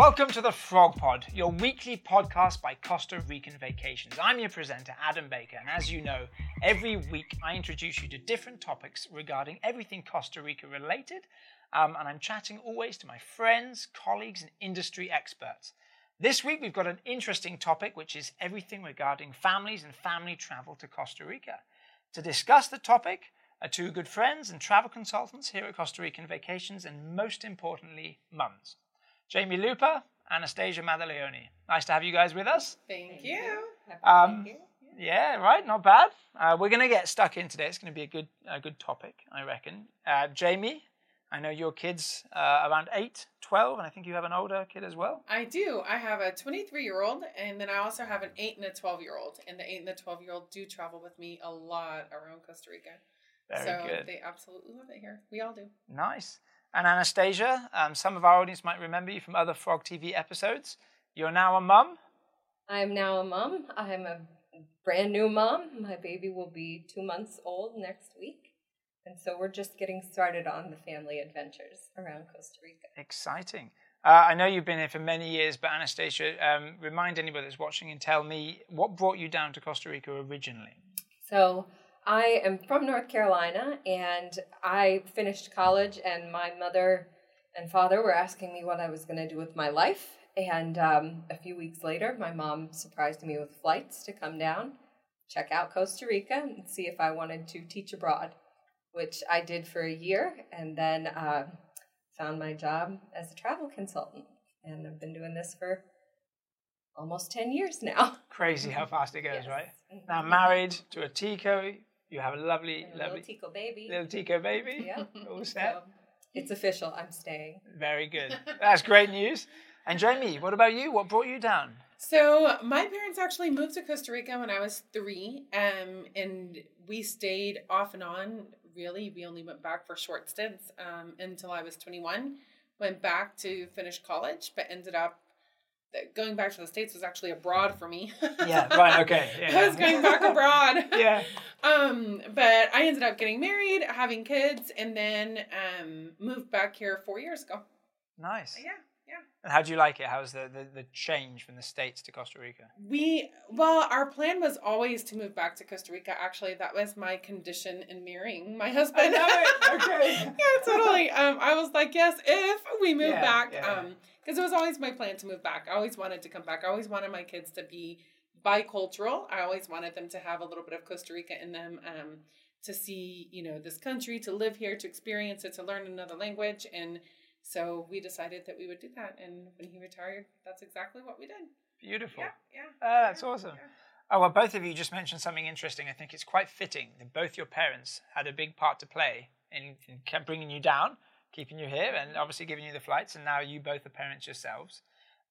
Welcome to the Frog Pod, your weekly podcast by Costa Rican Vacations. I'm your presenter, Adam Baker, and as you know, every week I introduce you to different topics regarding everything Costa Rica related, um, and I'm chatting always to my friends, colleagues, and industry experts. This week we've got an interesting topic, which is everything regarding families and family travel to Costa Rica. To discuss the topic are two good friends and travel consultants here at Costa Rican Vacations, and most importantly, mums. Jamie Looper, Anastasia Maddaloni. Nice to have you guys with us. Thank you. Um, yeah, right, not bad. Uh, we're going to get stuck in today. It's going to be a good, a good topic, I reckon. Uh, Jamie, I know your kids uh, around 8, 12, and I think you have an older kid as well. I do. I have a 23 year old, and then I also have an 8 and a 12 year old. And the 8 and the 12 year old do travel with me a lot around Costa Rica. Very so good. they absolutely love it here. We all do. Nice. And Anastasia, um, some of our audience might remember you from other Frog TV episodes. You're now a mum. I'm now a mom. I'm a brand new mom. My baby will be two months old next week. And so we're just getting started on the family adventures around Costa Rica. Exciting. Uh, I know you've been here for many years, but Anastasia, um, remind anybody that's watching and tell me what brought you down to Costa Rica originally. So I am from North Carolina and I finished college, and my mother and father were asking me what I was going to do with my life. And um, a few weeks later, my mom surprised me with flights to come down, check out Costa Rica, and see if I wanted to teach abroad, which I did for a year, and then uh, found my job as a travel consultant. And I've been doing this for almost 10 years now. Crazy how fast it goes, Yes. right? Mhm. Now married to a Tico, you have a lovely, a lovely little Tico baby. little Tico baby. Yeah. All set. So it's official. I'm staying. Very good. That's great news. And Jamie, what about you? What brought you down? So my parents actually moved to Costa Rica when I was three, um, and we stayed off and on. Really, we only went back for short stints um, until I was 21. Went back to finish college, but ended up that going back to the states was actually abroad for me. Yeah, right, okay. Yeah. I was going back abroad. Yeah. Um, but I ended up getting married, having kids, and then um moved back here four years ago. Nice. Yeah, yeah. And how do you like it? How's the, the, the change from the States to Costa Rica? We well, our plan was always to move back to Costa Rica. Actually, that was my condition in marrying my husband. know it. Okay. yeah, totally. Um, I was like, yes, if we move Yeah, back, yeah. um, because it was always my plan to move back. I always wanted to come back. I always wanted my kids to be bicultural. I always wanted them to have a little bit of Costa Rica in them. Um, to see, you know, this country, to live here, to experience it, to learn another language, and so we decided that we would do that. And when he retired, that's exactly what we did. Beautiful. Yeah, yeah. Oh, that's yeah, awesome. yeah. Oh, well, both of you just mentioned something interesting. I think it's quite fitting that both your parents had a big part to play in, in kept bringing you down, keeping you here, and obviously giving you the flights, and now you both are parents yourselves.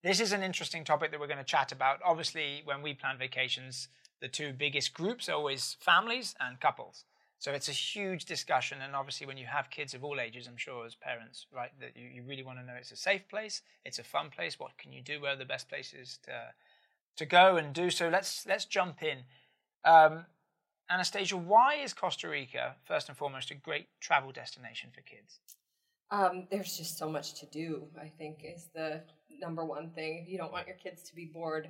This is an interesting topic that we're going to chat about. Obviously, when we plan vacations, the two biggest groups are always families and couples. So it's a huge discussion, and obviously, when you have kids of all ages, I'm sure as parents, right, that you, you really want to know it's a safe place, it's a fun place. What can you do? Where are the best places to to go and do so? Let's let's jump in. Um, Anastasia, why is Costa Rica first and foremost a great travel destination for kids? Um, there's just so much to do, I think, is the number one thing. You don't want your kids to be bored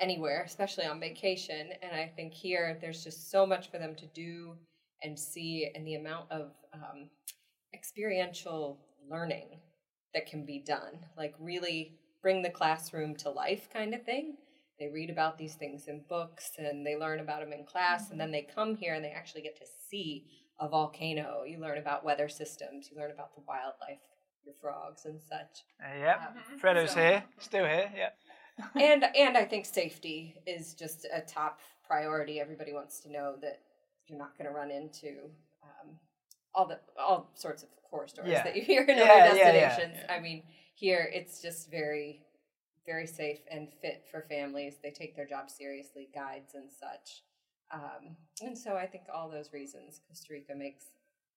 anywhere, especially on vacation. And I think here there's just so much for them to do and see, and the amount of um, experiential learning that can be done. Like, really bring the classroom to life, kind of thing. They read about these things in books and they learn about them in class, and then they come here and they actually get to see a volcano. You learn about weather systems, you learn about the wildlife, your frogs and such. Uh, yep, Mhm. Fredo's So- here, still here. yeah and and I think safety is just a top priority. Everybody wants to know that you're not going to run into um, all the all sorts of horror stories Yeah. that you hear in Yeah, other yeah, yeah. destinations. I mean, here it's just very very safe and fit for families. They take their job seriously, guides and such. Um, and so I think all those reasons Costa Rica makes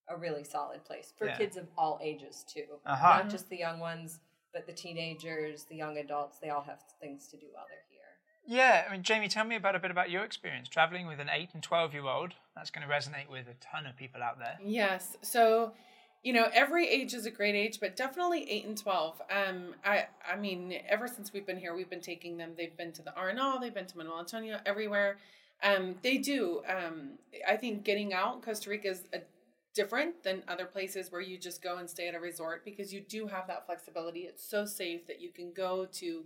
a really solid place for Yeah. kids of all ages too. Uh-huh. Not just the young ones, but the teenagers, the young adults, they all have things to do while they're here. Yeah, I mean, Jamie, tell me about a bit about your experience traveling with an eight and twelve year old. That's going to resonate with a ton of people out there. Yes. So you know, every age is a great age, but definitely eight and twelve. Um, I I mean, ever since we've been here, we've been taking them. They've been to the Arenal, they've been to Manuel Antonio, everywhere. Um, they do. Um, I think getting out Costa Rica is a, different than other places where you just go and stay at a resort because you do have that flexibility. It's so safe that you can go to,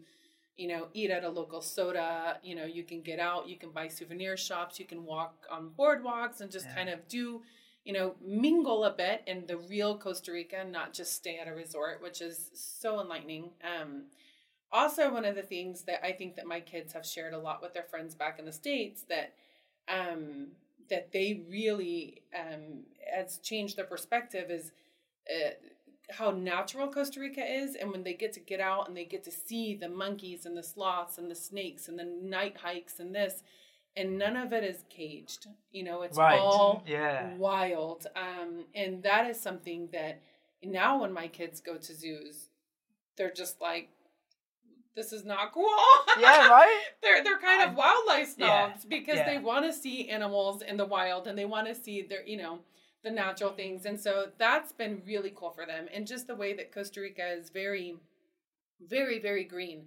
you know, eat at a local soda. You know, you can get out, you can buy souvenir shops, you can walk on boardwalks and just Yeah. kind of do you know, mingle a bit in the real Costa Rica and not just stay at a resort, which is so enlightening. Um, also, one of the things that I think that my kids have shared a lot with their friends back in the States that um, that they really um, has changed their perspective is uh, how natural Costa Rica is, and when they get to get out and they get to see the monkeys and the sloths and the snakes and the night hikes and this, and none of it is caged. You know, it's Right. all Yeah. wild. Um, and that is something that now when my kids go to zoos, they're just like, this is not cool. Yeah, right? they're they're kind of wildlife yeah, snobs because yeah. they want to see animals in the wild and they want to see their you know the natural things. And so that's been really cool for them. And just the way that Costa Rica is very very very green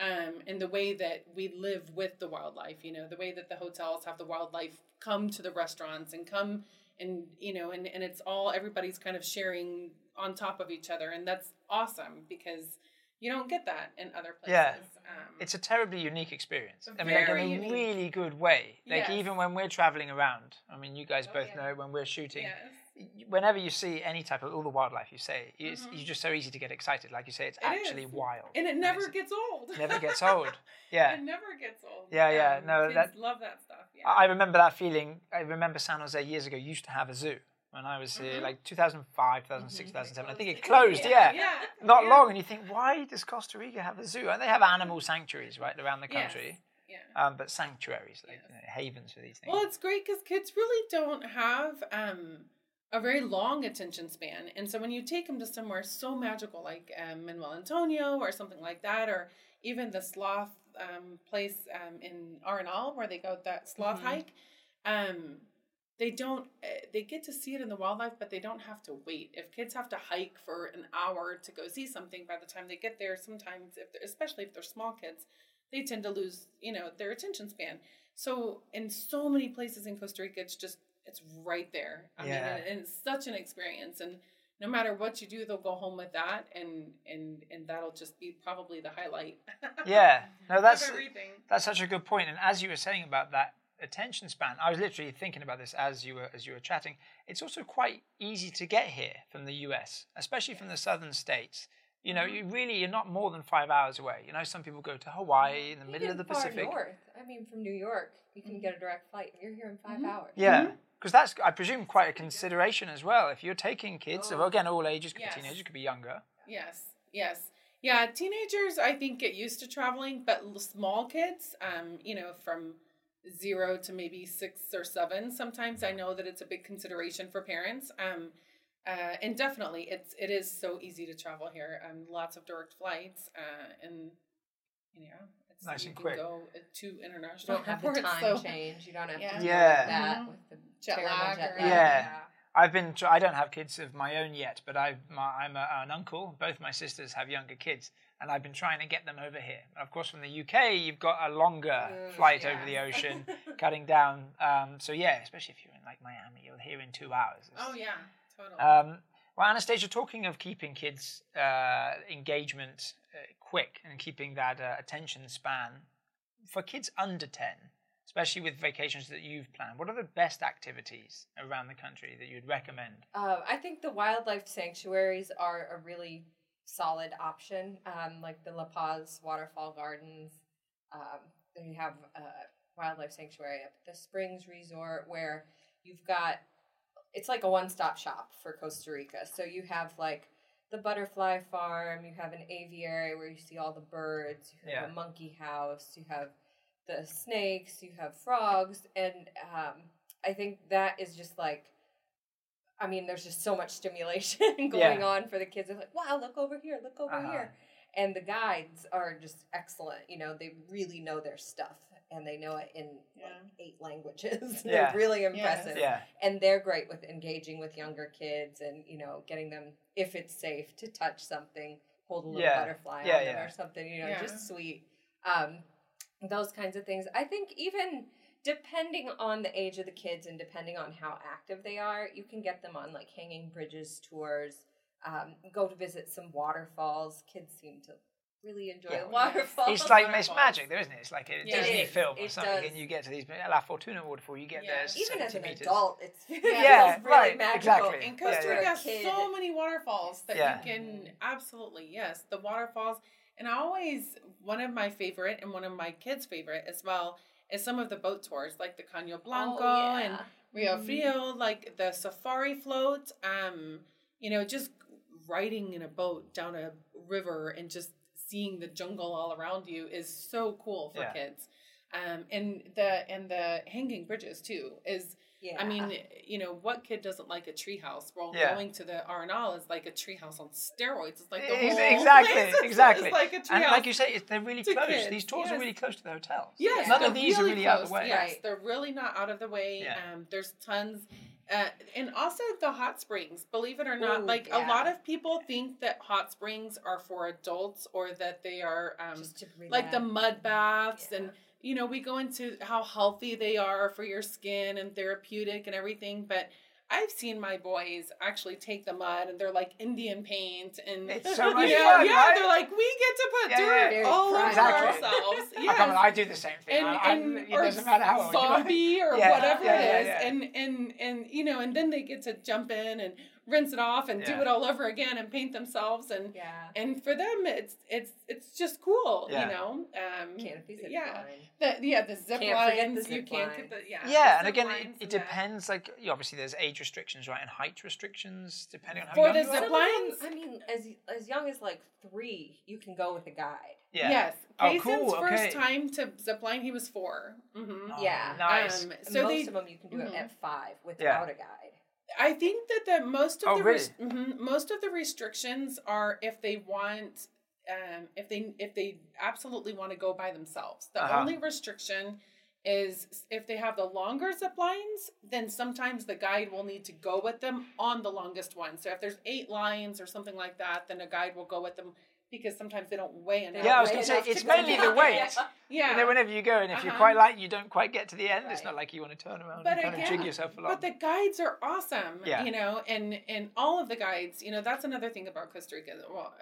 um in the way that we live with the wildlife you know the way that the hotels have the wildlife come to the restaurants and come and you know and and it's all everybody's kind of sharing on top of each other. And that's awesome because you don't get that in other places Yeah. um, It's a terribly unique experience. I mean, like in a unique. really good way. Like Yes. even when we're traveling around, I mean, you guys Oh, both yeah. know when we're shooting, yes. whenever you see any type of all the wildlife, you say it's, Mhm. it's just so easy to get excited. Like you say, it's It actually is. wild, and it never it's- gets old. never gets old. Yeah. It never gets old. Yeah, yeah, no, kids that- love that stuff. Yeah. I remember that feeling. I remember San Jose years ago used to have a zoo when I was here, Mhm. like 2005, 2006, Mhm. 2007. I think it closed. closed, yeah. yeah. Not yeah. long, and you think, why does Costa Rica have a zoo? And they have animal sanctuaries right around the Yes. country, Yeah. um, but sanctuaries, like Yes. you know, havens for these things. Well, it's great because kids really don't have um, a very long attention span, and so when you take them to somewhere so magical like um, Manuel Antonio or something like that, or even the sloth um, place um, in Arenal where they go that sloth Mhm. hike, um, they don't. Uh, they get to see it in the wildlife, but they don't have to wait. If kids have to hike for an hour to go see something, by the time they get there, sometimes if especially if they're small kids, they tend to lose you know their attention span. So in so many places in Costa Rica, it's just it's right there. I mean, Yeah. and, and it's such an experience, and no matter what you do, they'll go home with that, and and and that'll just be probably the highlight. yeah, no, that's that's such a good point. And as you were saying about that attention span, I was literally thinking about this as you were as you were chatting. It's also quite easy to get here from the US, especially from the southern states. You know, Mhm. you really you're not more than five hours away. You know, some people go to Hawaii in the middle of Even the Pacific. north. I mean, from New York, you can get a direct flight. You're here in 5 Mhm. hours. Yeah, Mhm. because that's I presume quite a consideration as well. If you're taking kids, Oh. well, again, all ages, could Yes. be teenagers, could be younger. Yes, yes. Yeah, teenagers I think get used to traveling, but small kids, um, you know, from zero to maybe six or seven, sometimes I know that it's a big consideration for parents. Um, uh, and definitely, it's it is so easy to travel here. Um, lots of direct flights, uh, and you know, it's Nice you and can quick. go uh, to You international don't have the time so- change. You don't have Yeah. to deal Yeah. with that Mhm. with the Jet terrible lag jet or- lag. Yeah. I've been. tr- I don't have kids of my own yet, but I've. My, I'm a, an uncle. Both my sisters have younger kids, and I've been trying to get them over here. And of course, from the UK, you've got a longer Mm, flight yeah. over the ocean, cutting down. Um, so yeah, especially if you're in like Miami, you're here in two hours. It's- Oh yeah, totally. Um, well, Anastasia, talking of keeping kids' uh, engagement uh, quick and keeping that uh, attention span for kids under 10, especially with vacations that you've planned, what are the best activities around the country that you'd recommend? Uh, I think the wildlife sanctuaries are a really solid option, um, like the La Paz Waterfall Gardens. Um, then you have a wildlife sanctuary up at the Springs Resort where you've got it's like a one-stop shop for Costa Rica. So you have like the butterfly farm, you have an aviary where you see all the birds, you have Yeah. a monkey house, you have the snakes, you have frogs, and um, I think that is just like I mean, there's just so much stimulation going Yeah. on for the kids. They're like, wow, look over here, look over Uh-huh. here. And the guides are just excellent. You know, they really know their stuff. and they know it in Yeah. like eight languages. Yeah. they're really impressive. Yeah. And they're great with engaging with younger kids and, you know, getting them, if it's safe, to touch something, hold a little Yeah. butterfly Yeah, on them or something, you know, Yeah. just sweet. Um, those kinds of things. I think even depending on the age of the kids and depending on how active they are, you can get them on like hanging bridges tours, um, go to visit some waterfalls. Kids seem to really enjoy Yeah. the waterfalls. It's like it's magic, though, isn't it? It's like a Yeah, Disney is. film or It something, does. and you get to these La Fortuna waterfall. You get Yeah. there even as 70 an meters. adult, it's Yeah, Yeah, feels really right, magical. exactly. In Costa. Rica, For a so many waterfalls that Yeah. you can absolutely yes, the waterfalls. And I always one of my favorite and one of my kids' favorite as well is some of the boat tours like the Caño Blanco Oh, and yeah. Rio Mhm. Frio, like the safari float. Um, you know, just riding in a boat down a river and just seeing the jungle all around you is so cool for Yeah. kids. Um, and the and the hanging bridges too is Yeah. I mean, you know, what kid doesn't like a treehouse? Well, Yeah. going to the Arenal is like a treehouse on steroids. It's like the whole exactly, place is- exactly. It's like a treehouse. And like you say, it's, they're really close. kids, These tours are really close to the hotels. Yes, None of these are really out of the way. Yes, Right. they're really not out of the way. Yeah. Um, there's tons, uh, and also the hot springs. Believe it or not, Ooh, like yeah. a lot of people think that hot springs are for adults or that they are um, like the mud baths Yeah. and you know we go into how healthy they are for your skin and therapeutic and everything but i've seen my boys actually take the mud and they're like indian paint and It's so much you know, fun, yeah right? they're like we get to put Yeah, dirt yeah. all over Exactly. ourselves I, yes. come on, I do the same thing. and, I, I, and it or doesn't matter how old you are. zombie or whatever it is and and and you know and then they get to jump in and rinse it off and do it all over again and paint themselves and yeah. and for them it's it's it's just cool Yeah. you know um Canopy yeah the, yeah the zip Can't lines the you zip can't line. get the yeah Yeah, the and again, it, it depends. Like, you- obviously, there's age restrictions, right, and height restrictions depending on how For young the you zip are. Some lines? I mean, as as young as like three, you can go with a guide. Yeah. yes Oh, Kayson's cool, first okay. time to zip line he was 4 mm-hmm. Oh, Yeah. Nice. um, And so most they of them you can do Mhm. it at five without a guide. I think that the most of Oh, the really? res- mhm, most of the restrictions are if they want um, if they if they absolutely want to go by themselves. The Uh-huh. only restriction is if they have the longer zip lines, then sometimes the guide will need to go with them on the longest one. So if there's eight lines or something like that, then a guide will go with them because sometimes they don't weigh enough. Yeah, I was going to say, it's mainly the weight. Yeah. And then whenever you go, and if you're Uh-huh. quite light, you don't quite get to the end. It's not like you want to turn around But and kind of jig again, yourself along. But the guides are awesome. Yeah. You know, and and all of the guides, you know, that's another thing about Costa Rica. Well,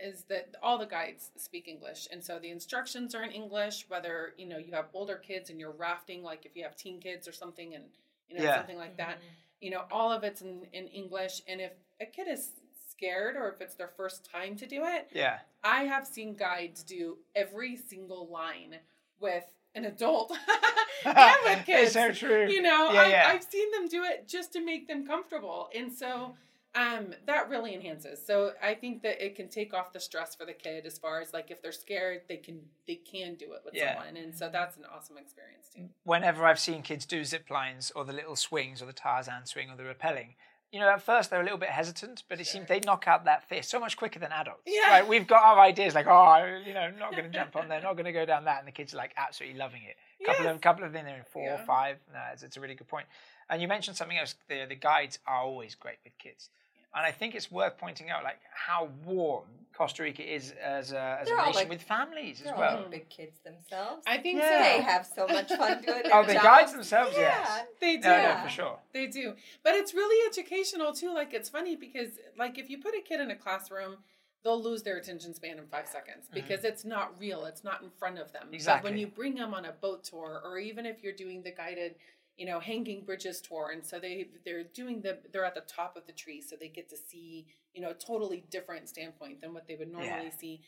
is that all the guides speak English, and so the instructions are in English. Whether you know you have older kids and you're rafting, like if you have teen kids or something, and you know Yeah. something like that, you know, all of it's in in English. And if a kid is scared or if it's their first time to do it, yeah. I have seen guides do every single line with an adult and with kids so true. you know Yeah, I, yeah. i've seen them do it just to make them comfortable and so um that really enhances so i think that it can take off the stress for the kid as far as like if they're scared they can they can do it with Yeah. someone and so that's an awesome experience too Whenever I've seen kids do zip lines or the little swings or the Tarzan swing or the rappelling, you know, at first they're a little bit hesitant, but it seems they knock out that fear so much quicker than adults. Yeah. Right? We've got our ideas like, oh, you know, not going to jump on there, not going to go down that, and the kids are like absolutely loving it. Couple Yes. of couple of them they're in four or Yeah. five. No, uh, it's, it's a really good point. And you mentioned something else. The the guides are always great with kids. And I think it's worth pointing out, like how warm Costa Rica is as a, as a nation like- with families as They're all well. like big kids themselves. i think Yeah. They have so much fun doing their Oh, the jobs. guides themselves, yeah. yes. they do No, no, for sure. They do. But it's really educational too. Like it's funny because like if you put a kid in a classroom, they'll lose their attention span in five seconds because it's not real. It's not in front of them. Exactly. But Mm-hmm. When you bring them on a boat tour or even if you're doing the guided, you know, hanging bridges tour and so they they're doing the they're at the top of the tree so they get to see, you know, a totally different standpoint than what they would normally Yeah. see.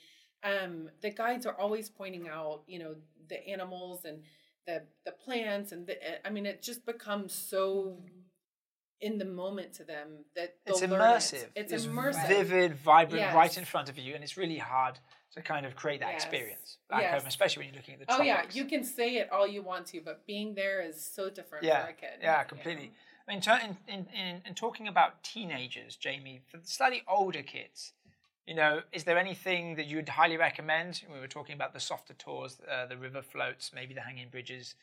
Um the guides are always pointing out, you know, the animals and the the plants and the I mean it just becomes so in the moment to them that It's learn it. immersive. It's, immersive. vivid, vibrant, Yes. right in front of you, and it's really hard to kind of create that Yes. experience back Yes. home, especially when you're looking at the Oh yeah, you can say it all you want to, but being there is so different yeah, for a kid. yeah, you completely. know? I mean, in, in, in, in talking about teenagers, Jamie, for the slightly older kids, You know, is there anything that you would highly recommend? We were talking about the softer tours, uh, the river floats, maybe the hanging bridges.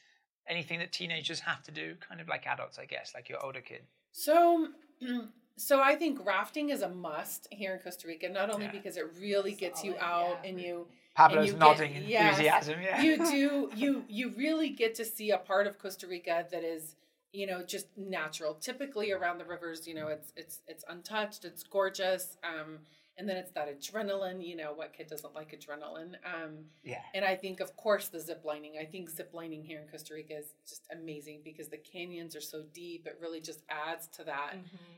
Anything that teenagers have to do, kind of like adults, I guess, like your older kid. So, so I think rafting is a must here in Costa Rica. Not only Yeah. because it really gets you out yeah. and you Pablo's you get- nodding yes. enthusiasm. Yeah. you do you you really get to see a part of Costa Rica that is you know just natural. Typically around the rivers, you know, it's it's it's untouched, it's gorgeous, um, and then it's that adrenaline. You know, what kid doesn't like adrenaline? Um, yeah. and I think, of course, the zip lining. I think zip lining here in Costa Rica is just amazing because the canyons are so deep. It really just adds to that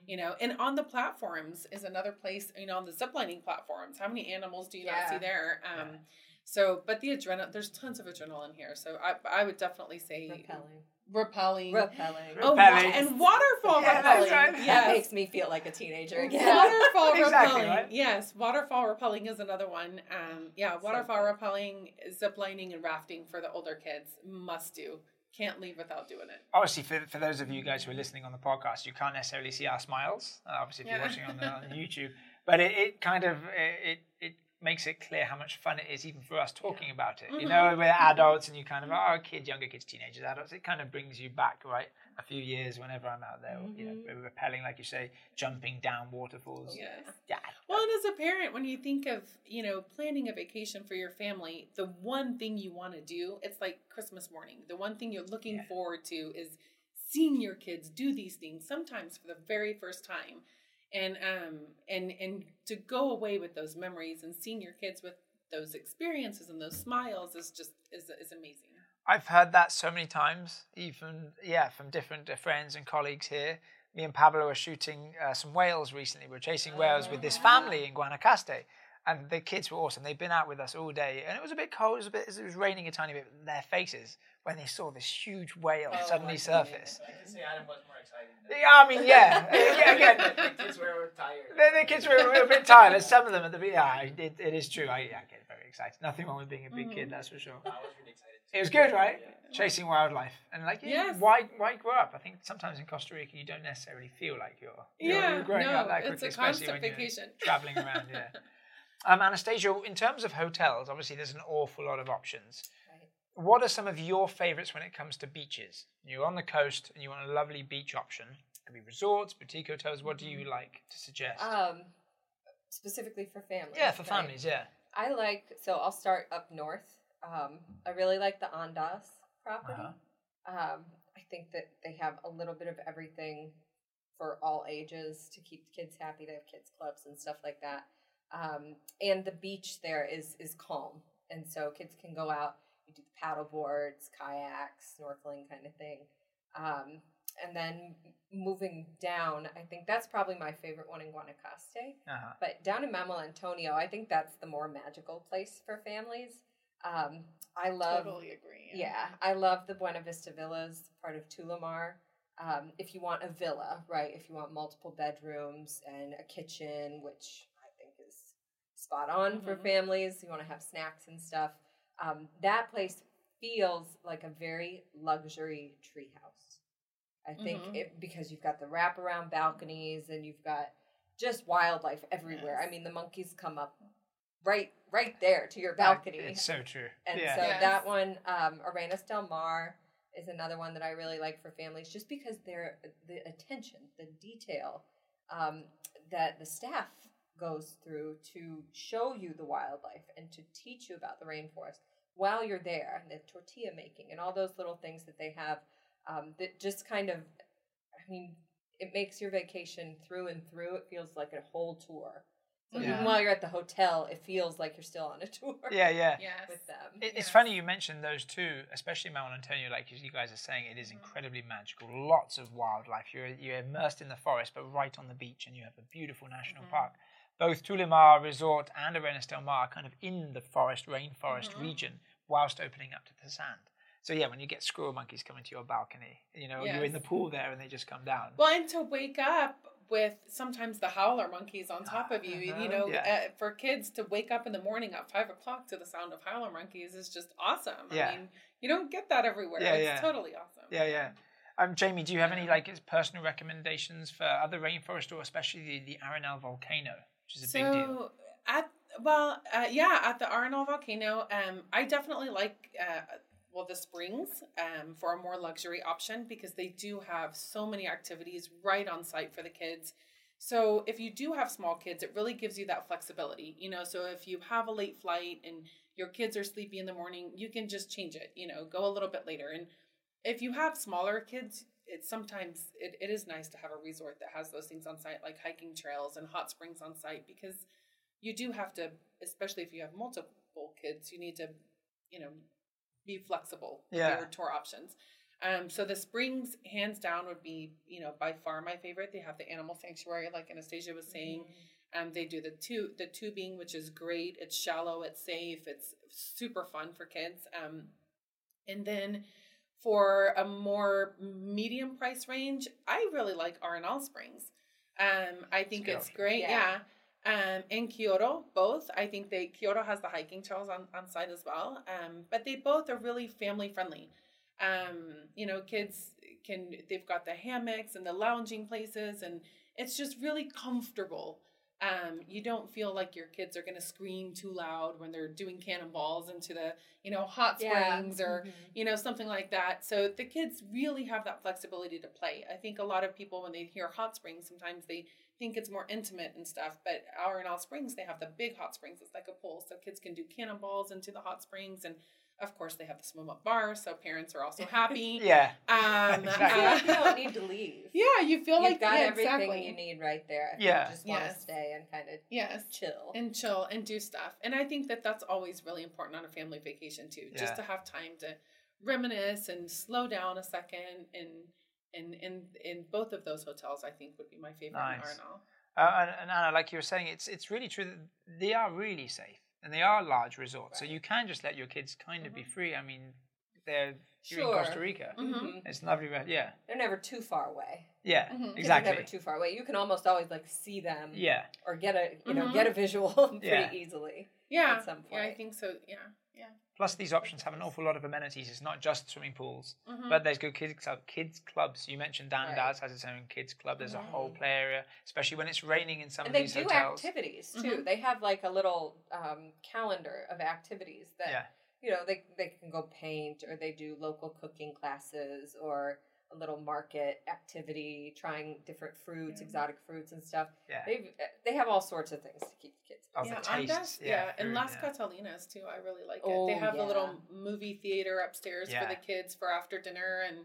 you know and on the platforms is another place you know on the ziplining platforms how many animals do you not see there um Yeah. So but the adrenaline there's tons of adrenaline here so i i would definitely say Repelling. repelling Repelling. oh Repelling. and waterfall Yeah, repelling right. That makes me feel like a teenager again. waterfall Exactly, repelling right? yes waterfall repelling is another one um yeah waterfall good. repelling ziplining and rafting for the older kids must do can't leave without doing it Obviously, for, for those of you guys who are listening on the podcast, you can't necessarily see our smiles. Uh, obviously, if you're watching on, the, on YouTube, but it, it kind of it, it makes it clear how much fun it is even for us talking about it. You mm-hmm. know, we're adults, and you kind of oh, kids, younger kids, teenagers, adults. It kind of brings you back, right? A few years whenever I'm out there, you know, mm-hmm. rappelling, like you say, jumping down waterfalls. yes Yeah. Well, and as a parent, when you think of, you know, planning a vacation for your family, the one thing you want to do, it's like Christmas morning. The one thing you're looking Yeah. forward to is seeing your kids do these things sometimes for the very first time. And um and and to go away with those memories and seeing your kids with those experiences and those smiles is just is is amazing. I've heard that so many times, even yeah, from different uh, friends and colleagues here. Me and Pablo were shooting uh, some whales recently. We're chasing whales with this family in Guanacaste, and the kids were awesome. They've been out with us all day, and it was a bit cold. It was a bit. It was raining a tiny bit. Their faces when they saw this huge whale Oh suddenly my surface. I can say Adam was more excited. Yeah, I mean, yeah, yeah again. the kids were tired. The, the kids were a little bit tired, and some of them at the yeah, it, it is true. I, yeah, I get very excited. Nothing wrong with being a big kid, mm. that's for sure. I was really excited. It was good, right? Chasing wildlife and like, yeah, Yes. why why grow up? I think sometimes in Costa Rica you don't necessarily feel like you're you're, Yeah, you're growing no, up that it's a constant you're vacation. traveling around. Yeah. Um, Anastasia, in terms of hotels, obviously there's an awful lot of options. Right. What are some of your favorites when it comes to beaches? You're on the coast and you want a lovely beach option. It could be resorts, boutique hotels. What do you like to suggest? Um, specifically for families. yeah, for right? families. Yeah. I like so I'll start up north. Um, I really like the Andaz property. Uh-huh. Um, I think that they have a little bit of everything for all ages to keep kids happy. They have kids clubs and stuff like that. Um, and the beach there is is calm, and so kids can go out. You do the paddle boards, kayaks, snorkeling kind of thing. Um, and then moving down, I think that's probably my favorite one in Guanacaste. Uh-huh. But down in Manuel Antonio, I think that's the more magical place for families. Um, I love, totally agree. yeah, I love the Buena Vista Villas, part of Tulemar. Um, if you want a villa, right? If you want multiple bedrooms and a kitchen, which I think is spot on for Mhm. families, you want to have snacks and stuff. Um, that place feels like a very luxury treehouse. I think Mhm. it because you've got the wraparound balconies and you've got just wildlife everywhere. I mean, the monkeys come up right right there to your balcony. It's so true. And yeah. so Yes. that one, um, Arenas del Mar, is another one that I really like for families, just because they're the attention, the detail um, that the staff goes through to show you the wildlife and to teach you about the rainforest while you're there, and the tortilla making and all those little things that they have um, that just kind of, I mean, it makes your vacation through and through. It feels like a whole tour. So Yeah. even while you're at the hotel, it feels like you're still on a tour yeah, yeah. Yes. with them. It, it's Yes. funny you mentioned those two, especially Manuel Antonio. Like you guys are saying, it is incredibly magical. Lots of wildlife. You're you're immersed in the forest, but right on the beach, and you have a beautiful national park. Both Tulemar Resort and Arenas del Mar are kind of in the forest, rainforest region, whilst opening up to the sand. So yeah, when you get squirrel monkeys coming to your balcony, you know you're in the pool there, and they just come down. Well, and to wake up with sometimes the howler monkeys on top of you, Uh-huh, you know, yeah. uh, for kids to wake up in the morning at five o'clock to the sound of howler monkeys is just awesome. Yeah. I mean, you don't get that everywhere. Yeah, it's yeah. totally awesome. Yeah, yeah. Um, Jamie, do you have any like personal recommendations for other rainforest or especially the, the Arenal volcano, which is a big deal? So, At well, uh, yeah, at the Arenal volcano, um, I definitely like uh, well the springs um, for a more luxury option because they do have so many activities right on site for the kids. So if you do have small kids, it really gives you that flexibility. You know, so if you have a late flight and your kids are sleepy in the morning, you can just change it. You know, go a little bit later. And if you have smaller kids, it's sometimes it, it is nice to have a resort that has those things on site, like hiking trails and hot springs on site, because you do have to, especially if you have multiple kids, you need to, you know, be flexible Yeah. with your tour options. Um, so the springs, hands down, would be you know by far my favorite. They have the animal sanctuary, like Anastasia was saying. Um, they do the tu- the tubing, which is great. It's shallow, it's safe, it's super fun for kids. Um, and then for a more medium price range, I really like Arenal Springs. Um, I think good it's great. Yeah. Yeah. Um, in Kioro, both. I think they Kioro has the hiking trails on, on site as well. Um, but they both are really family friendly. Um, you know, kids can they've got the hammocks and the lounging places, and it's just really comfortable. Um, you don't feel like your kids are going to scream too loud when they're doing cannonballs into the you know hot Yeah. springs or Mhm. you know something like that so the kids really have that flexibility to play i think a lot of people when they hear hot springs sometimes they think it's more intimate and stuff but Arenal Springs they have the big hot springs it's like a pool so kids can do cannonballs into the hot springs and of course they have the swim up bar so parents are also happy Yeah. um Exactly. I you uh, don't need to leave. yeah you feel You've like got yeah, everything exactly. you need right there. Yeah. You just want to Yes. stay and kind of yes chill. and chill and do stuff. And I think that that's always really important on a family vacation too, Yeah. just to have time to reminisce and slow down a second. And and in in both of those hotels, I think would be my favorite Nice. in Arenal. Uh, and, and Anna, like you were saying, it's it's really true that they are really safe and they are large resorts. So you can just let your kids kind of be mm-hmm. free. I mean, they're you're Sure. in Costa Rica. Mhm. Mhm. It's lovely. but Yeah. They're never too far away. Yeah. Mhm. Kids are Kids Exactly. are never too far away. You can almost always like see them. Yeah. Or get a you know Mhm. get a visual pretty Yeah. easily. Yeah, At some yeah, I think so. Yeah, yeah. Plus, these options have an awful lot of amenities. It's not just swimming pools, Mhm. but there's good kids club, kids clubs. You mentioned Dan Right. Daz has its own kids club. There's a whole play area, especially when it's raining in some and of they these do hotels. activities too. They have like a little um, calendar of activities that Yeah. You know they they can go paint or they do local cooking classes or a little market activity, trying different fruits, exotic fruits and stuff. Yeah. They they have all sorts of things to keep the kids. Of busy. the yeah, tastes, Andaz, yeah, yeah, and Las yeah. Catalinas too. I really like it. Oh, they have a little movie theater upstairs for the kids for after dinner, and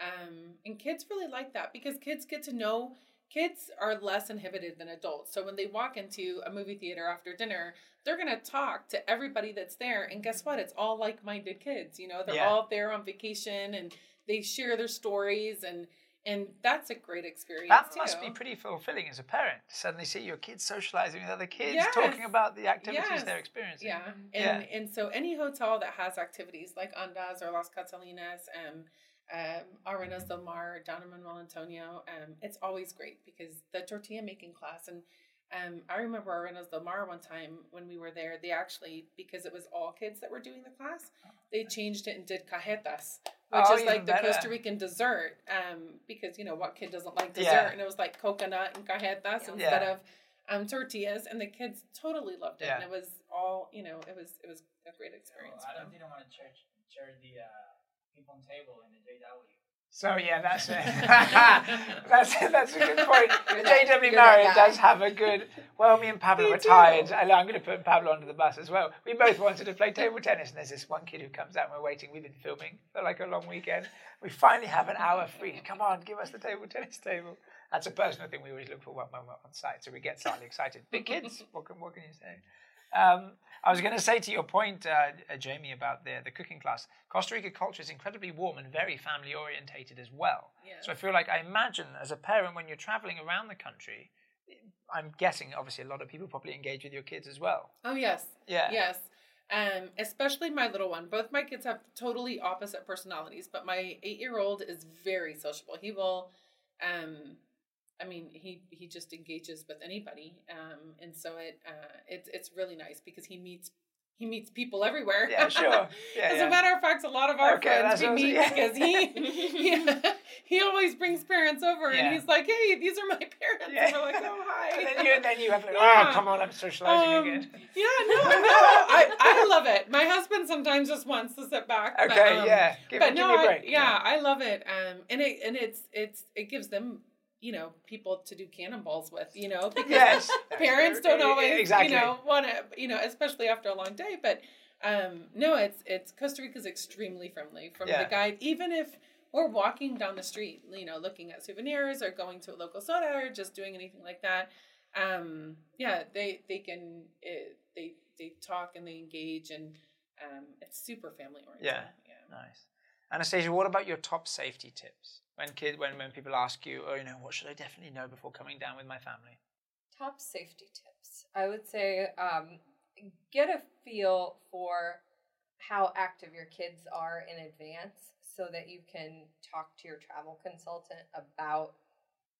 um, and kids really like that because kids get to know. Kids are less inhibited than adults, so when they walk into a movie theater after dinner, they're gonna talk to everybody that's there, and guess what? It's all like-minded kids. You know, they're Yeah. all there on vacation, and they share their stories, and and that's a great experience. That must too. be pretty fulfilling as a parent to suddenly see your kids socializing with other kids, Yes. talking about the activities Yes. they're experiencing. Yeah, and Yeah. and so any hotel that has activities like Andaz or Las Catalinas, um, um, Arenas del Mar, down in Manuel Antonio, um, it's always great because the tortilla making class and. Um, I remember Arenas del Mar one time when we were there. They actually, because it was all kids that were doing the class, they changed it and did cajetas, which Oh, is like the better. Costa Rican dessert. Um, because you know what kid doesn't like dessert, Yeah. and it was like coconut and cajetas Yeah. instead Yeah. of um, tortillas, and the kids totally loved it. Yeah. And it was all you know, it was it was a great So experience. for Adam them. didn't want to share, share the uh, ping-pong table in the JW. So yeah, that's it. that's that's a good point. The JW you're Marriott does have a good. Well, me and Pablo They were do. tired. I'm going to put Pablo under the bus as well. We both wanted to play table tennis, and there's this one kid who comes out. and We're waiting. We've been filming for like a long weekend. We finally have an hour free. Come on, give us the table tennis table. That's a personal thing we always look for when when we're on site, so we get slightly excited. Big kids, what can what can you say? Um, I was going to say to your point, uh, uh, Jamie, about the the cooking class. Costa Rica culture is incredibly warm and very family orientated as well. So I feel like I imagine as a parent when you're traveling around the country, I'm guessing obviously a lot of people probably engage with your kids as well. Oh yes, Yeah. yes. Um, especially my little one. Both my kids have totally opposite personalities, but my eight-year-old is very sociable. He will, um, I mean, he he just engages with anybody, um, and so it uh, it's it's really nice because he meets he meets people everywhere. Yeah, sure. Yeah, As yeah. a matter of fact, a lot of our Okay, friends we meet yeah. because he he, he always brings parents over Yeah. and he's like, "Hey, these are my parents," Yeah. and we're like, "Oh, hi." And then you, and then you have like, Yeah. oh, come on, I'm socializing Um, again. Yeah, no, no, I, I love it. My husband sometimes just wants to sit back. but, Okay, um, yeah. Give, but give no, me a I- break. yeah, I love it. Um, and it and it's it's it gives them you know people to do cannonballs with you know because Yes. parents don't always exactly. you know want to you know especially after a long day but um no it's it's costa rica's extremely friendly from Yeah. the guide even if we're walking down the street you know looking at souvenirs or going to a local soda or just doing anything like that um yeah they they can it, they they talk and they engage and um it's super family oriented Yeah. yeah Nice. Anastasia, what about your top safety tips? When kid, when, when people ask you, oh, you know, what should I definitely know before coming down with my family? Top safety tips. I would say um, get a feel for how active your kids are in advance so that you can talk to your travel consultant about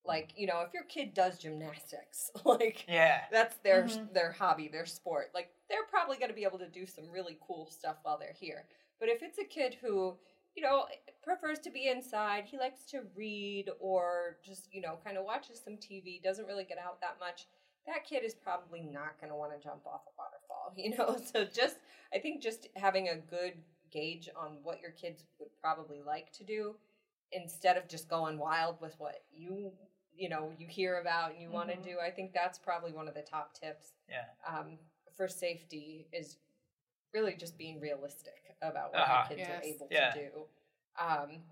like you know if your kid does gymnastics like Yeah. that's their Mhm. their hobby their sport like they're probably going to be able to do some really cool stuff while they're here but if it's a kid who you know prefers to be inside. He likes to read or just you know kind of watches some tv doesn't really get out that much. That kid is probably not going to want to jump off a waterfall you know? So just i think just having a good gauge on what your kids would probably like to do instead of just going wild with what you you know you hear about and you want Mhm. to do i think that's probably one of the top tips. Yeah. um, for safety is really just being realistic about what Uh-huh. your kids are able Yeah. to do um,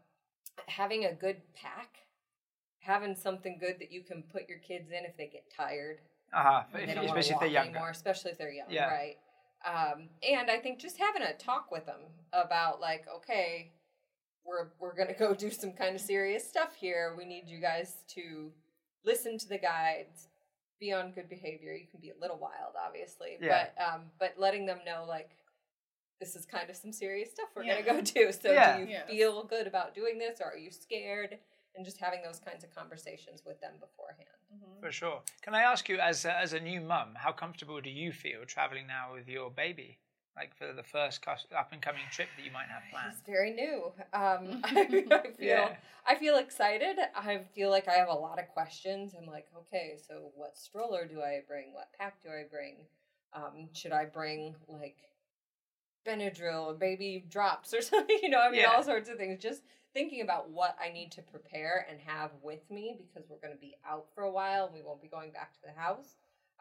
having a good pack having something good that you can put your kids in if they get tired Uh-huh. and If, they don't want to especially if they're younger. anymore, especially if they're young, Yeah. right? Um, and I think just having a talk with them about like, okay, we're we're gonna go do some kind of serious stuff here. We need you guys to listen to the guides, be on good behavior. You can be a little wild, obviously, Yeah. but um, but letting them know like. This is kind of some serious stuff we're Yeah. gonna go do. So, Yeah. do you Yes. feel good about doing this, or are you scared? And just having those kinds of conversations with them beforehand. Mhm. For sure. Can I ask you, as a, as a new mum, how comfortable do you feel traveling now with your baby? Like for the first up and coming trip that you might have planned? It's very new. Um, I, I feel Yeah. I feel excited. I feel like I have a lot of questions. I'm like, okay, so what stroller do I bring? What pack do I bring? Um, should I bring like Benadryl or baby drops or something? You know, I mean, Yeah. all sorts of things. Just thinking about what I need to prepare and have with me because we're going to be out for a while and we won't be going back to the house.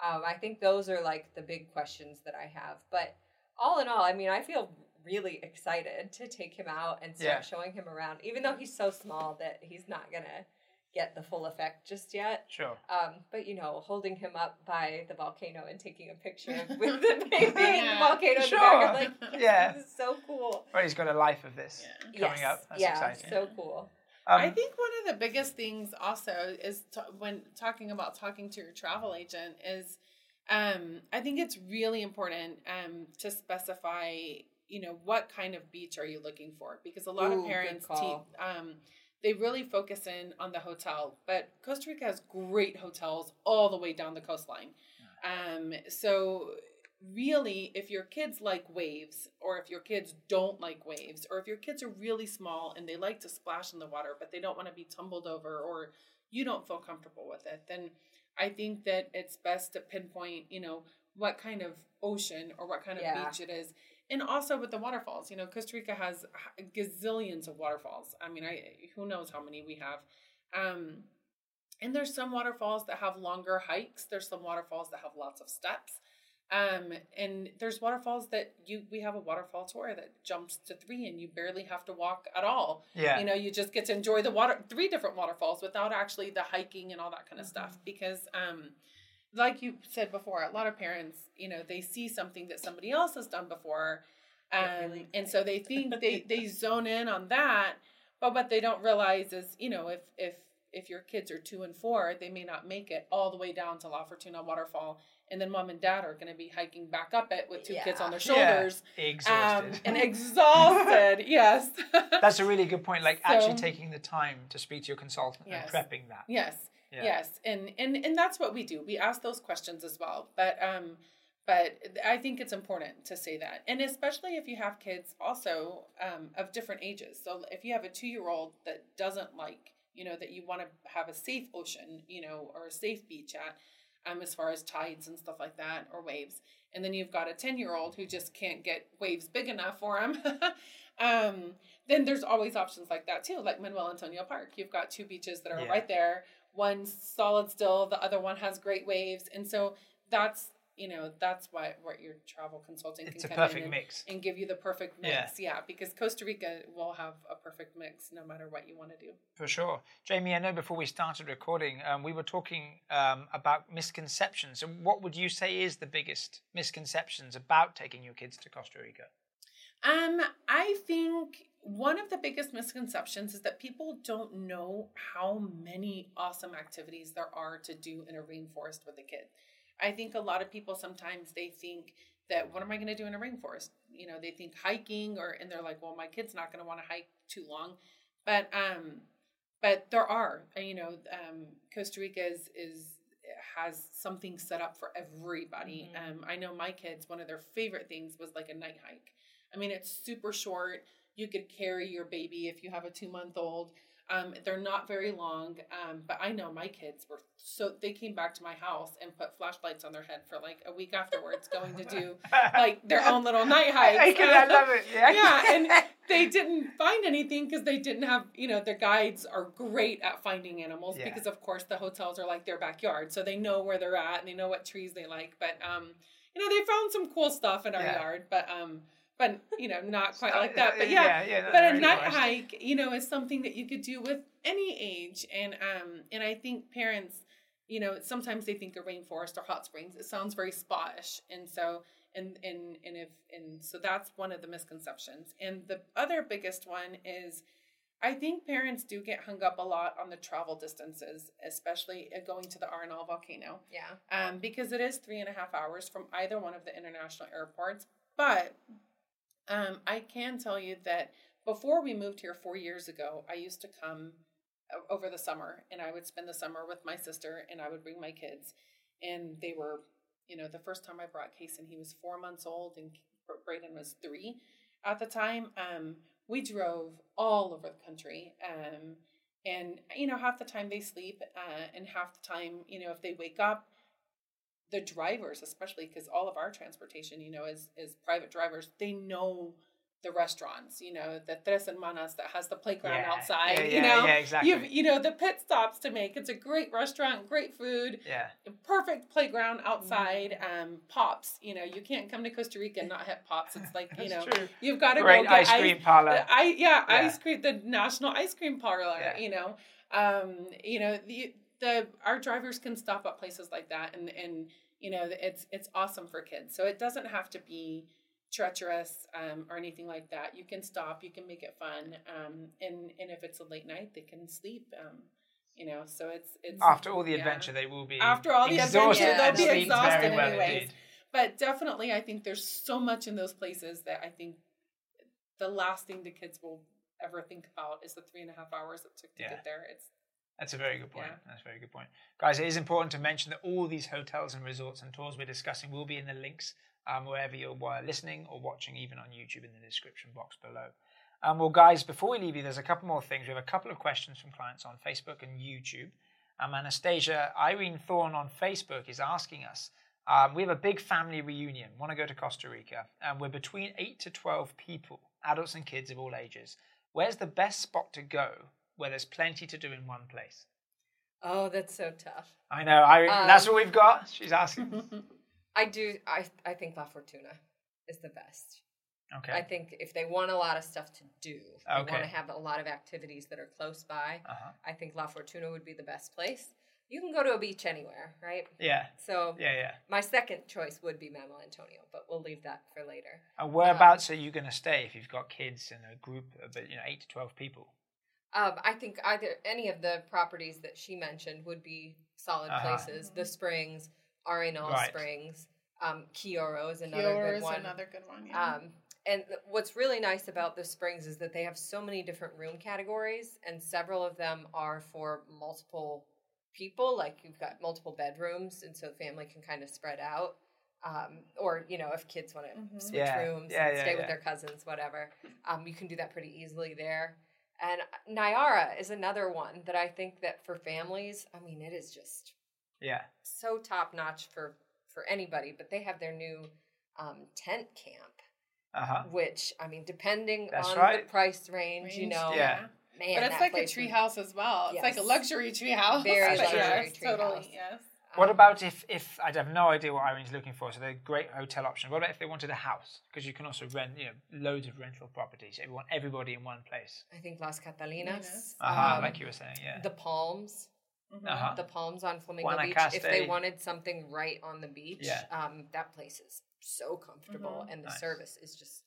Um, I think those are like the big questions that I have. But all in all, I mean, I feel really excited to take him out and start Yeah. showing him around, even though he's so small that he's not gonna get the full effect just yet. Sure. Um, but you know, holding him up by the volcano and taking a picture with the baby and the Yeah. volcano in the back, I'm like, Sure. Yeah. this is so cool. Well, he's got a life of this Yeah. coming yes. up. That's yeah, exciting. so cool. Um, I think one of the biggest things also is to, when talking about talking to your travel agent is um, I think it's really important um, to specify, you know, what kind of beach are you looking for? Because a lot Ooh, of good parents, te- um, they really focus in on the hotel, but Costa Rica has great hotels all the way down the coastline. Um, so really, if your kids like waves, or if your kids don't like waves, or if your kids are really small and they like to splash in the water, but they don't want to be tumbled over, or you don't feel comfortable with it, then I think that it's best to pinpoint, you know, what kind of ocean or what kind of Yeah. beach it is. And also with the waterfalls, you know, Costa Rica has gazillions of waterfalls. I mean, I who knows how many we have. Um, and there's some waterfalls that have longer hikes. There's some waterfalls that have lots of steps. Um, and there's waterfalls that you we have a waterfall tour that jumps to three and you barely have to walk at all. yeah. You know, you just get to enjoy the water three different waterfalls without actually the hiking and all that kind of stuff. Because um like you said before, a lot of parents, you know, they see something that somebody else has done before. Um, really and so they think they, they zone in on that, but what they don't realize is, you know, if if if your kids are two and four, they may not make it all the way down to La Fortuna waterfall, and then mom and dad are going to be hiking back up it with two kids on their Yeah. shoulders, um, Exhausted. and exhausted. yes, That's a really good point. Like actually taking the time to speak to your consultant Yes. and prepping that. Yes. Yeah. Yes. And and and that's what we do. We ask those questions as well. But um but I think it's important to say that. And especially if you have kids also um of different ages. So if you have a 2-year-old that doesn't like, you know, that you want to have a safe ocean, you know, or a safe beach at um, as far as tides and stuff like that or waves. And then you've got a 10 year old who just can't get waves big enough for him. um, then there's always options like that too, like Manuel Antonio Park. You've got two beaches that are Yeah. right there. One's solid still, the other one has great waves. And so that's, you know, that's why what your travel consulting It's can come in and, mix. and give you the perfect mix. Yeah. because Costa Rica will have a perfect mix no matter what you want to do. For sure. Jamie, I know before we started recording, um, we were talking um, about misconceptions. So, what would you say is the biggest misconceptions about taking your kids to Costa Rica? Um, I think one of the biggest misconceptions is that people don't know how many awesome activities there are to do in a rainforest with a kid. I think a lot of people sometimes they think that what am I going to do in a rainforest? You know, they think hiking or and they're like, well, my kid's not going to want to hike too long. But um but there are, uh, you know, um Costa Rica is is has something set up for everybody. Um I know my kids one of their favorite things was like a night hike. I mean, it's super short. You could carry your baby if you have a two month old. Um, they're not very long, um, but I know my kids were so they came back to my house and put flashlights on their head for like a week afterwards, going to do like their own little night hikes. I, can, I love it. Yeah. yeah, and they didn't find anything because they didn't have, you know, their guides are great at finding animals Yeah. because, of course, the hotels are like their backyard, so they know where they're at and they know what trees they like. But um, you know, they found some cool stuff in our Yeah. yard, but um, but you know, not quite like that. But yeah, yeah, yeah, that's but a very night nice. hike, you know, is something that you could do with any age, and um, and I think parents, you know, sometimes they think a rainforest or hot springs. It sounds very spa-ish, and so and and and if and so that's one of the misconceptions. And the other biggest one is. I think parents do get hung up a lot on the travel distances, especially uh, going to the Arenal volcano Yeah. um, because it is three and a half hours from either one of the international airports. But um, I can tell you that before we moved here four years ago, I used to come over the summer and I would spend the summer with my sister and I would bring my kids. And they were, you know, the first time I brought Kason, he was four months old and Braden was three at the time. Um, we drove all over the country. Um, and, you know, half the time they sleep uh, and half the time, you know, if they wake up, the drivers especially because all of our transportation you know is is private drivers they know the restaurants you know the tres hermanas that has the playground Yeah, outside yeah, you know yeah, exactly. you've you know the pit stops to make it's a great restaurant great food Yeah. perfect playground outside um pops you know you can't come to costa rica and not hit pops it's like you know true. you've got to Great go get ice cream parlor. the I yeah, Yeah. ice cream the national ice cream parlor. Yeah. You know, um, you know the the our drivers can stop at places like that, and and you know it's it's awesome for kids. So it doesn't have to be treacherous um, or anything like that. You can stop. You can make it fun. Um, and and if it's a late night, they can sleep. Um, you know, so it's it's After all the yeah. adventure, they will be After all the exhausted adventure, they'll be exhausted well anyways. indeed. but definitely i think there's so much in those places that i think the last thing the kids will ever think about is the three and a half hours it took to Yeah. get there it's That's a very good point. Yeah. That's a very good point. Guys, it is important to mention that all these hotels and resorts and tours we're discussing will be in the links um, wherever you're listening or watching, even on YouTube in the description box below. Um, well, guys, before we leave you, there's a couple more things. We have a couple of questions from clients on Facebook and YouTube. Um, Anastasia Irene Thorne on Facebook is asking us um, We have a big family reunion, want to go to Costa Rica, and we're between 8 to 12 people, adults and kids of all ages. Where's the best spot to go where there's plenty to do in one place? Oh, that's so tough. I know. I Um, that's what we've got. She's asking. I do. I I think La Fortuna is the best. Okay. I think if they want a lot of stuff to do, they Okay. want to have a lot of activities that are close by. Uh-huh. I think La Fortuna would be the best place. You can go to a beach anywhere, right? Yeah. So Yeah. Yeah. my second choice would be Manuel Antonio, but we'll leave that for later. And whereabouts are you going to stay if you've got kids and a group of but you know eight to twelve people? Um, I think either any of the properties that she mentioned would be solid Uh-huh. places. The Springs, Arenal Right. Springs, um, Kioro is another Kioro good is one. another good one yeah. Um, and th- what's really nice about the Springs is that they have so many different room categories, and several of them are for multiple people. Like you've got multiple bedrooms, and so the family can kind of spread out. Um, or you know, if kids want to Mhm. switch Yeah, rooms yeah, and yeah, stay yeah. with their cousins, whatever, um, you can do that pretty easily there. And Nayara is another one that I think that for families, I mean, it is just Yeah. so top notch for for anybody. But they have their new um, tent camp, Uh huh. which I mean, depending That's on right. the price range, you know, Yeah. man, but it's that like a place tree would- house as well. It's like a luxury tree house. Very luxury yes, tree totally. Yes. What about if, if I'd have no idea what Irene's looking for, so they're a great hotel option. What about if they wanted a house? Because you can also rent, you know, loads of rental properties. You want everybody in one place. I think Las Catalinas, Yes. Uh-huh, um, like you were saying, yeah. the Palms, Mhm. Uh-huh. the Palms on Flamingo Beach. If they wanted something right on the beach, Yeah. um, that place is so comfortable, Mhm. and the Nice. service is just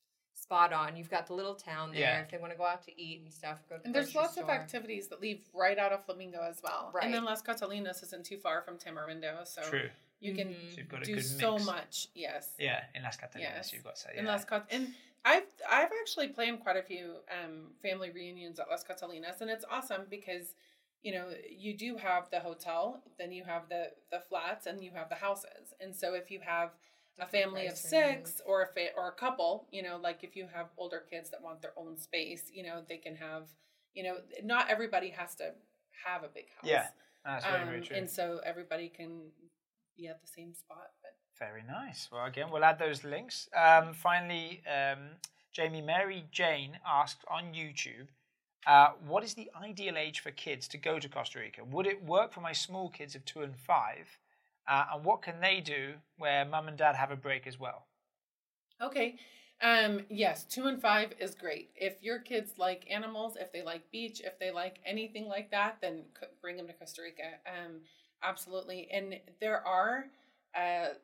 spot on. You've got the little town there. Yeah. If they want to go out to eat and stuff, go to the And there's lots store. of activities that leave right out of Flamingo as well. Right. And then Las Catalinas isn't too far from Tamarindo, so True. you can Mhm. So you've got a do good so much. Yes. Yeah, in Las Catalinas, Yes. you've got to say. in Las Cat and I've I've actually planned quite a few um, family reunions at Las Catalinas, and it's awesome because you know you do have the hotel, then you have the the flats, and you have the houses. And so if you have a family of six or a fa- or a couple, you know, like if you have older kids that want their own space, you know, they can have, you know, not everybody has to have a big house. Yeah, That's very, very Um, true. and so everybody can be at the same spot, but. Very nice. Well, again, we'll add those links. Um, finally, um, Jamie Mary Jane asked on YouTube, uh, "What is the ideal age for kids to go to Costa Rica? Would it work for my small kids of two and five? Uh, and what can they do where mum and dad have a break as well?" Okay. Um, yes, two and five is great. If your kids like animals, if they like beach, if they like anything like that, then bring them to Costa Rica. Um, absolutely. And there are, uh,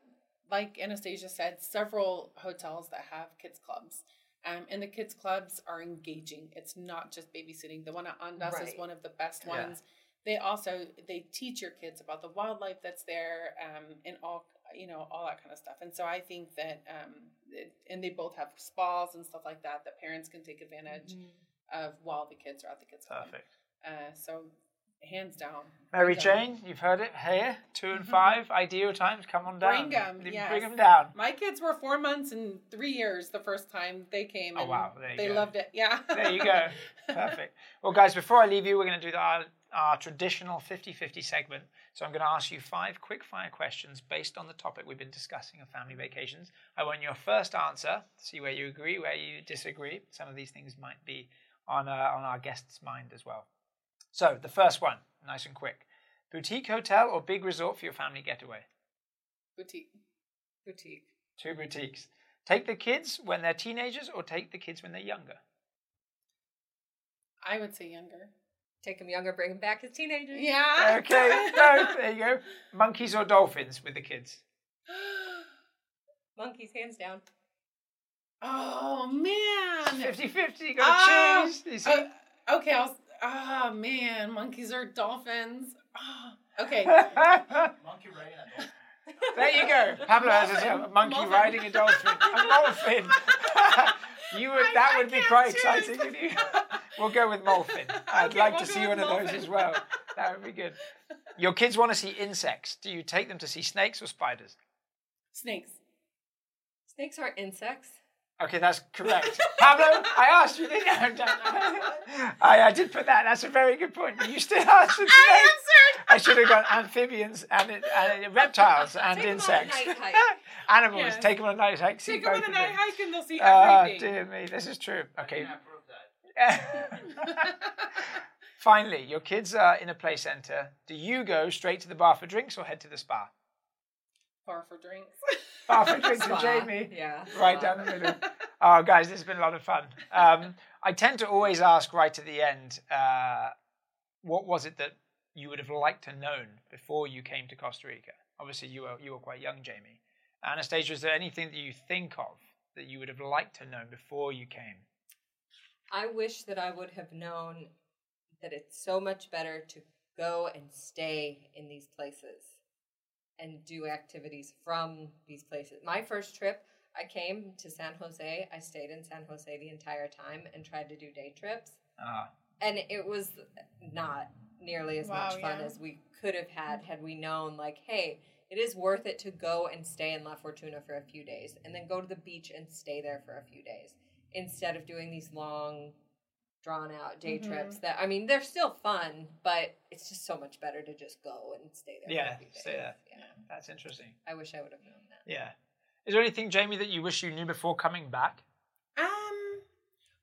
like Anastasia said, several hotels that have kids clubs. Um, and the kids clubs are engaging. It's not just babysitting. The one at Andaz is one of the best Yeah. ones. They also they teach your kids about the wildlife that's there, um, and all you know all that kind of stuff. And so I think that um, it, and they both have spas and stuff like that that parents can take advantage Mhm. of while the kids are at the kids. Perfect. Uh, so hands down, Mary bring 'em. Jane, you've heard it here. Two and five, ideal times. Come on down. Bring 'em, Bring yes. Bring them down. My kids were four months and three years the first time they came. Oh, and wow. There you they go. loved it. Yeah. There you go. Perfect. Well, guys, before I leave you, we're going to do our, our traditional 50 50 segment. So I'm going to ask you five quick fire questions based on the topic we've been discussing of family vacations. I want your first answer, see where you agree, where you disagree. Some of these things might be on, uh, on our guest's mind as well. So the first one, nice and quick boutique hotel or big resort for your family getaway? Boutique. Boutique. Two boutiques. Take the kids when they're teenagers or take the kids when they're younger? I would say younger. Take them younger, bring them back as teenagers. Yeah. Okay, no, there you go. Monkeys or dolphins with the kids? Monkeys, hands down. oh man. 50 50, you got to Ah, choose. You see? Uh, okay, I'll. Oh man, monkeys or dolphins. Oh, okay. Monkey riding a dolphin. there you go. Pablo has a monkey Dolphin. riding a dolphin. A dolphin. You would, I- that I would be quite choose. exciting, wouldn't you? We'll go with Molfin. I'd Okay, like we'll to see with one of those as well. That would be good. Your kids want to see insects. Do you take them to see snakes or spiders? Snakes. Snakes are insects. Okay, that's correct. Pablo, I asked you, didn't I? I, I did put that. That's a very good point. You still answered snakes. I answered. I should have gone amphibians and, and reptiles and Take 'em on a insects. night hike. Animals. Yes. Take them on a night hike. See Take them on a of night hike and they'll see Ah, everything. dear me, this is true. Okay. I approve that. Finally, your kids are in a play centre. Do you go straight to the bar for drinks or head to the spa? Bar for drinks. Bar for drinks with Jamie. Yeah. Right down the middle. Oh, guys, this has been a lot of fun. Um, I tend to always ask right at the end, uh, what was it that you would have liked to known before you came to Costa Rica? Obviously, you were you were quite young, Jamie. Anastasia, is there anything that you think of that you would have liked to know before you came? I wish that I would have known that it's so much better to go and stay in these places and do activities from these places. My first trip, I came to San Jose. I stayed in San Jose the entire time and tried to do day trips. Ah, And it was not nearly as Wow, much fun yeah. as we could have had had we known, like, hey, it is worth it to go and stay in La Fortuna for a few days and then go to the beach and stay there for a few days instead of doing these long drawn out day Mhm. trips that I mean they're still fun, but it's just so much better to just go and stay there. Yeah, stay there. Yeah. That's interesting. I wish I would have known that. Yeah. Is there anything, Jamie, that you wish you knew before coming back? Um,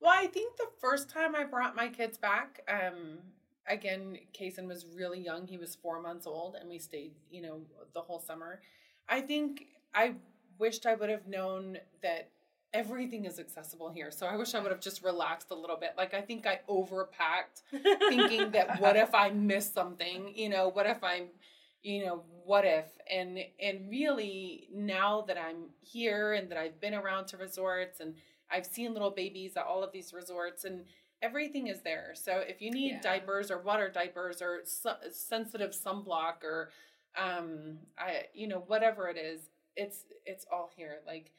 well, I think the first time I brought my kids back, um, again, Kason was really young. He was four months old, and we stayed, you know, the whole summer. I think I wished I would have known that everything is accessible here. So I wish I would have just relaxed a little bit. Like I think I overpacked, thinking that what if I miss something? You know, what if I'm you know what if and and really now that i'm here and that i've been around to resorts and i've seen little babies at all of these resorts and everything is there so if you need Yeah. diapers or water diapers or su- sensitive sunblock or um i you know whatever it is it's it's all here like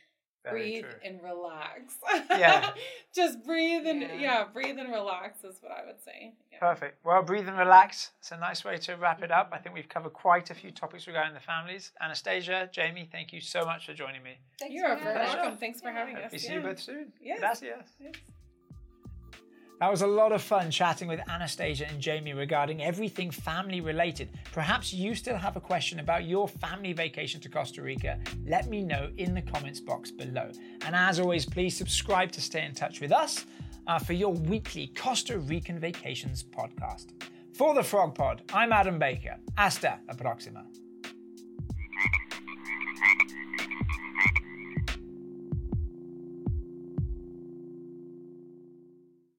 Very breathe true. and relax Yeah. just breathe and Yeah. yeah. breathe and relax is what i would say yeah. Perfect. Well, breathe and relax. It's a nice way to wrap it up. I think we've covered quite a few topics regarding the families. Anastasia, Jamie, thank you so much for joining me. Thanks you're very welcome thanks for having Hope us we see Yeah. you both soon. Yes. Gracias. Yes. That was a lot of fun chatting with Anastasia and Jamie regarding everything family related. Perhaps you still have a question about your family vacation to Costa Rica. Let me know in the comments box below. And as always, please subscribe to stay in touch with us uh, for your weekly Costa Rican Vacations podcast. For the Frog Pod, I'm Adam Baker. Hasta la próxima.